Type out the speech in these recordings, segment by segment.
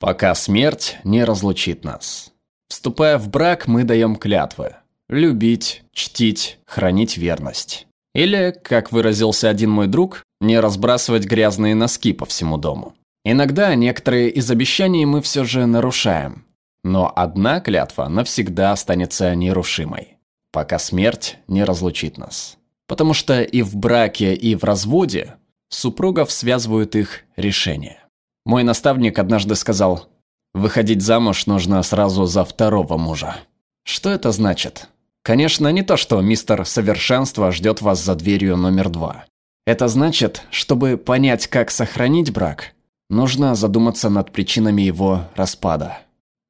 Пока смерть не разлучит нас. Вступая в брак, мы даем клятвы. Любить, чтить, хранить верность. Или, как выразился один мой друг, не разбрасывать грязные носки по всему дому. Иногда некоторые из обещаний мы все же нарушаем. Но одна клятва навсегда останется нерушимой. Пока смерть не разлучит нас. Потому что и в браке, и в разводе супругов связывают их решения. Мой наставник однажды сказал, выходить замуж нужно сразу за второго мужа. Что это значит? Конечно, не то, что мистер Совершенство ждет вас за дверью номер два. Это значит, чтобы понять, как сохранить брак, нужно задуматься над причинами его распада.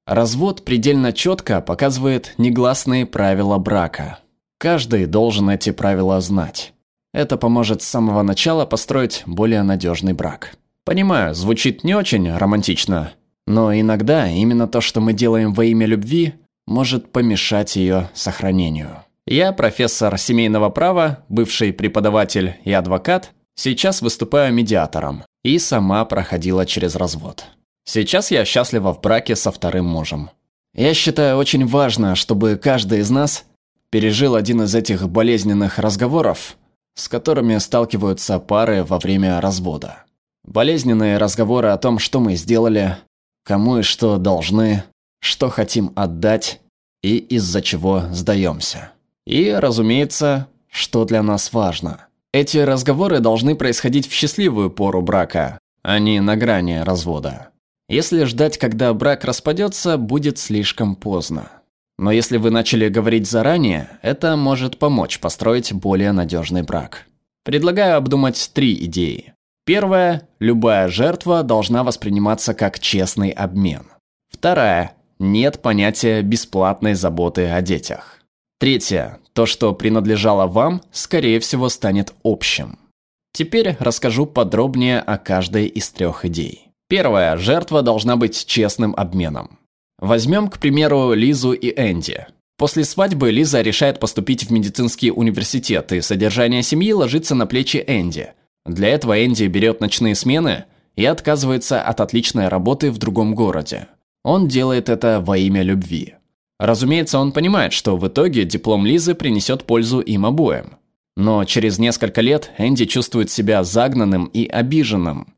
Развод предельно четко показывает негласные правила брака. Каждый должен эти правила знать. Это поможет с самого начала построить более надежный брак. Понимаю, звучит не очень романтично, но иногда именно то, что мы делаем во имя любви, может помешать ее сохранению. Я профессор семейного права, бывший преподаватель и адвокат, сейчас выступаю медиатором и сама проходила через развод. Сейчас я счастлива в браке со вторым мужем. Я считаю очень важно, чтобы каждый из нас пережил один из этих болезненных разговоров, с которыми сталкиваются пары во время развода. Болезненные разговоры о том, что мы сделали, кому и что должны, что хотим отдать и из-за чего сдаемся. И, разумеется, что для нас важно. Эти разговоры должны происходить в счастливую пору брака, а не на грани развода. Если ждать, когда брак распадется, будет слишком поздно. Но если вы начали говорить заранее, это может помочь построить более надежный брак. Предлагаю обдумать три идеи. Первая – любая жертва должна восприниматься как честный обмен. Вторая – нет понятия бесплатной заботы о детях. Третье – то, что принадлежало вам, скорее всего, станет общим. Теперь расскажу подробнее о каждой из трех идей. Первая – жертва должна быть честным обменом. Возьмем, к примеру, Лизу и Энди. После свадьбы Лиза решает поступить в медицинский университет, и содержание семьи ложится на плечи Энди. Для этого Энди берет ночные смены и отказывается от отличной работы в другом городе. Он делает это во имя любви. Разумеется, он понимает, что в итоге диплом Лизы принесет пользу им обоим. Но через несколько лет Энди чувствует себя загнанным и обиженным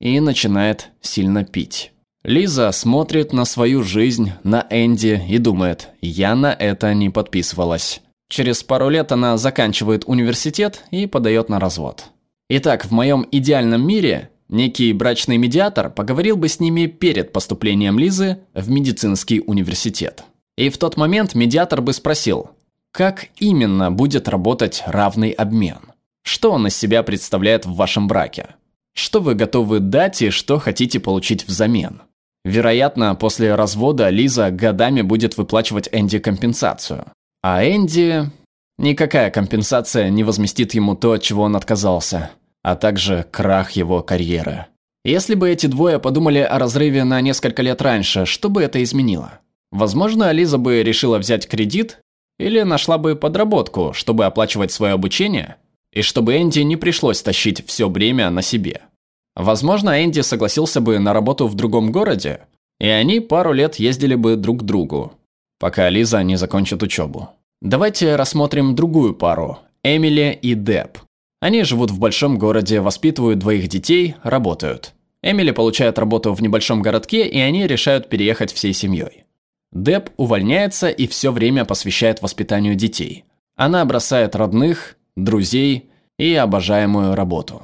и начинает сильно пить. Лиза смотрит на свою жизнь, на Энди и думает, я на это не подписывалась. Через пару лет она заканчивает университет и подает на развод. Итак, в моем идеальном мире некий брачный медиатор поговорил бы с ними перед поступлением Лизы в медицинский университет. И в тот момент медиатор бы спросил, как именно будет работать равный обмен? Что он из себя представляет в вашем браке? Что вы готовы дать и что хотите получить взамен? Вероятно, после развода Лиза годами будет выплачивать Энди компенсацию. А Энди... Никакая компенсация не возместит ему то, от чего он отказался, а также крах его карьеры. Если бы эти двое подумали о разрыве на несколько лет раньше, что бы это изменило? Возможно, Лиза бы решила взять кредит или нашла бы подработку, чтобы оплачивать свое обучение, и чтобы Энди не пришлось тащить все бремя на себе. Возможно, Энди согласился бы на работу в другом городе, и они пару лет ездили бы друг к другу, пока Лиза не закончит учебу. Давайте рассмотрим другую пару – Эмили и Деб. Они живут в большом городе, воспитывают двоих детей, работают. Эмили получает работу в небольшом городке, и они решают переехать всей семьей. Деб увольняется и все время посвящает воспитанию детей. Она бросает родных, друзей и обожаемую работу.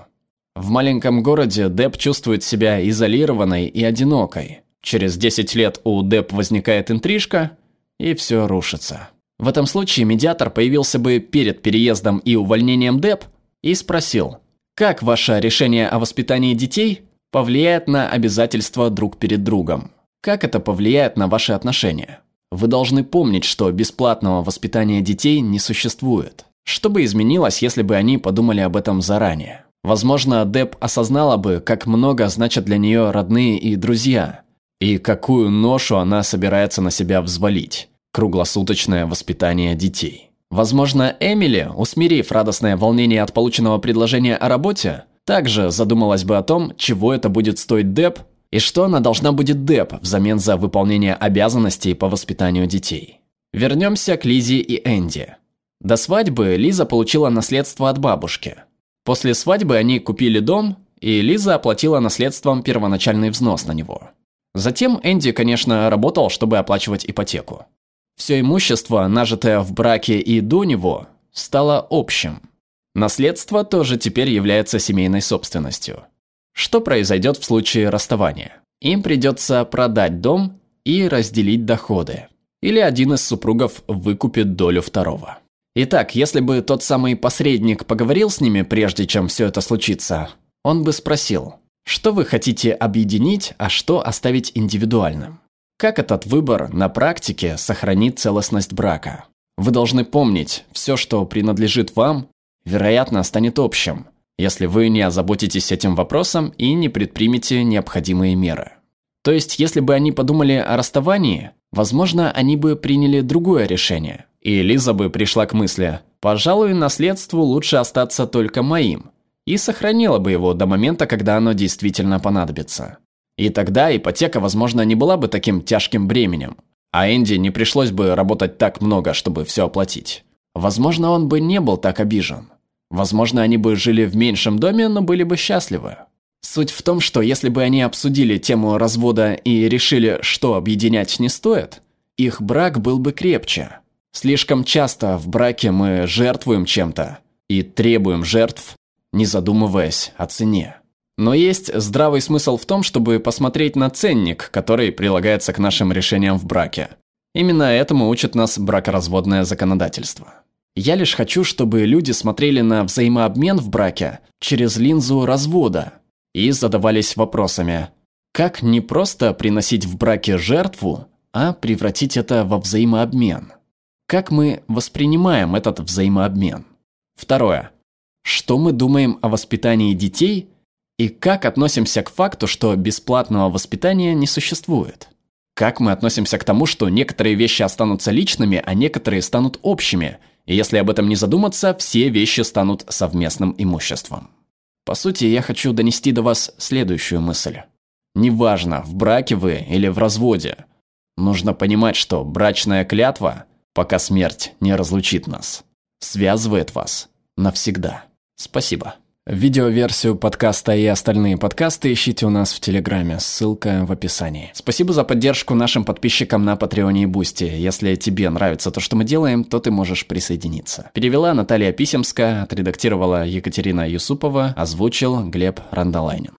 В маленьком городе Деп чувствует себя изолированной и одинокой. Через 10 лет у Деп возникает интрижка, и все рушится. В этом случае медиатор появился бы перед переездом и увольнением Деп и спросил, как ваше решение о воспитании детей повлияет на обязательства друг перед другом? Как это повлияет на ваши отношения? Вы должны помнить, что бесплатного воспитания детей не существует. Что бы изменилось, если бы они подумали об этом заранее? Возможно, Деб осознала бы, как много значат для нее родные и друзья, и какую ношу она собирается на себя взвалить – круглосуточное воспитание детей. Возможно, Эмили, усмирив радостное волнение от полученного предложения о работе, также задумалась бы о том, чего это будет стоить Деб, И что она должна будет Деп взамен за выполнение обязанностей по воспитанию детей. Вернемся к Лизе и Энди. До свадьбы Лиза получила наследство от бабушки. После свадьбы они купили дом, и Лиза оплатила наследством первоначальный взнос на него. Затем Энди, конечно, работал, чтобы оплачивать ипотеку. Все имущество, нажитое в браке и до него, стало общим. Наследство тоже теперь является семейной собственностью. Что произойдет в случае расставания? Им придется продать дом и разделить доходы. Или один из супругов выкупит долю второго. Итак, если бы тот самый посредник поговорил с ними, прежде чем все это случится, он бы спросил, что вы хотите объединить, а что оставить индивидуальным? Как этот выбор на практике сохранит целостность брака? Вы должны помнить, все, что принадлежит вам, вероятно, станет общим, если вы не озаботитесь этим вопросом и не предпримете необходимые меры. То есть, если бы они подумали о расставании, возможно, они бы приняли другое решение – и Лиза бы пришла к мысли, пожалуй, наследству лучше остаться только моим, и сохранила бы его до момента, когда оно действительно понадобится. И тогда ипотека, возможно, не была бы таким тяжким бременем, а Энди не пришлось бы работать так много, чтобы все оплатить. Возможно, он бы не был так обижен. Возможно, они бы жили в меньшем доме, но были бы счастливы. Суть в том, что если бы они обсудили тему развода и решили, что объединять не стоит, их брак был бы крепче. Слишком часто в браке мы жертвуем чем-то и требуем жертв, не задумываясь о цене. Но есть здравый смысл в том, чтобы посмотреть на ценник, который прилагается к нашим решениям в браке. Именно этому учит нас бракоразводное законодательство. Я лишь хочу, чтобы люди смотрели на взаимообмен в браке через линзу развода и задавались вопросами, как не просто приносить в браке жертву, а превратить это во взаимообмен. Как мы воспринимаем этот взаимообмен? Второе. Что мы думаем о воспитании детей и как относимся к факту, что бесплатного воспитания не существует? Как мы относимся к тому, что некоторые вещи останутся личными, а некоторые станут общими, и если об этом не задуматься, все вещи станут совместным имуществом? По сути, я хочу донести до вас следующую мысль. Неважно, в браке вы или в разводе, нужно понимать, что брачная клятва – пока смерть не разлучит нас. Связывает вас навсегда. Спасибо. Видеоверсию подкаста и остальные подкасты ищите у нас в Телеграме, ссылка в описании. Спасибо за поддержку нашим подписчикам на Патреоне и Бусти. Если тебе нравится то, что мы делаем, то ты можешь присоединиться. Перевела Наталья Писемская, отредактировала Екатерина Юсупова, озвучил Глеб Рандолайнин.